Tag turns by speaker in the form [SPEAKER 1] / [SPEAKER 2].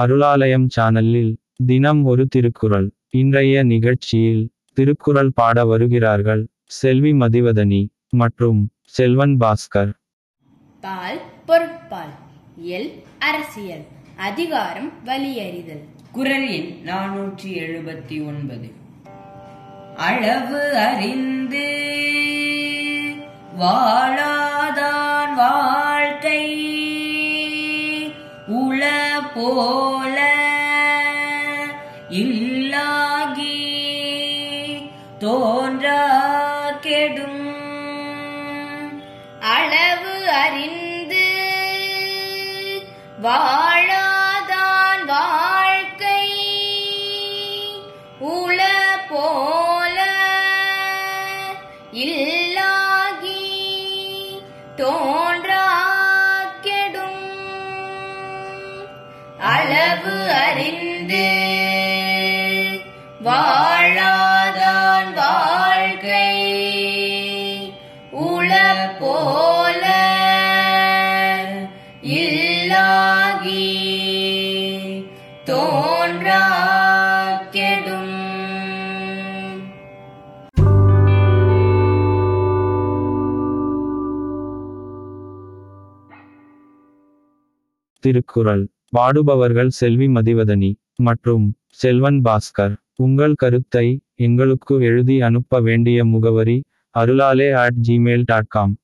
[SPEAKER 1] அருளாலயம் சேனலில் தினம் ஒரு திருக்குறள். இன்றைய நிகழ்ச்சியில் திருக்குறள் பாட வருகிறார்கள் செல்வி மதிவதனி மற்றும் செல்வன் பாஸ்கர்.
[SPEAKER 2] பால் பொருட்பால் எல் அரசியல் அதிகாரம் வலியறிதல்.
[SPEAKER 3] குரல் எண் நானூற்றி எழுபத்தி ஒன்பது. அளவு அறிந்து வாழாதான் போல இல்லாகி தோன்றா கெடும்.
[SPEAKER 2] அளவு அறிந்து வாழாதான் வாழ்க்கை. உள போல இல்லாகி தோன்ற அளவு அறிந்து வாழாதான் வாழ்க்கை உள போல இல்லாகி தோன்றா கெடும்
[SPEAKER 1] திருக்குறள். பாடுபவர்கள் செல்வி மதிவதனி. மற்றும் செல்வன் பாஸ்கர் உங்கள் கருத்தை எங்களுக்கு எழுதி அனுப்ப வேண்டிய முகவரி அருளாலே அட் ஜிமெயில் டாட் காம்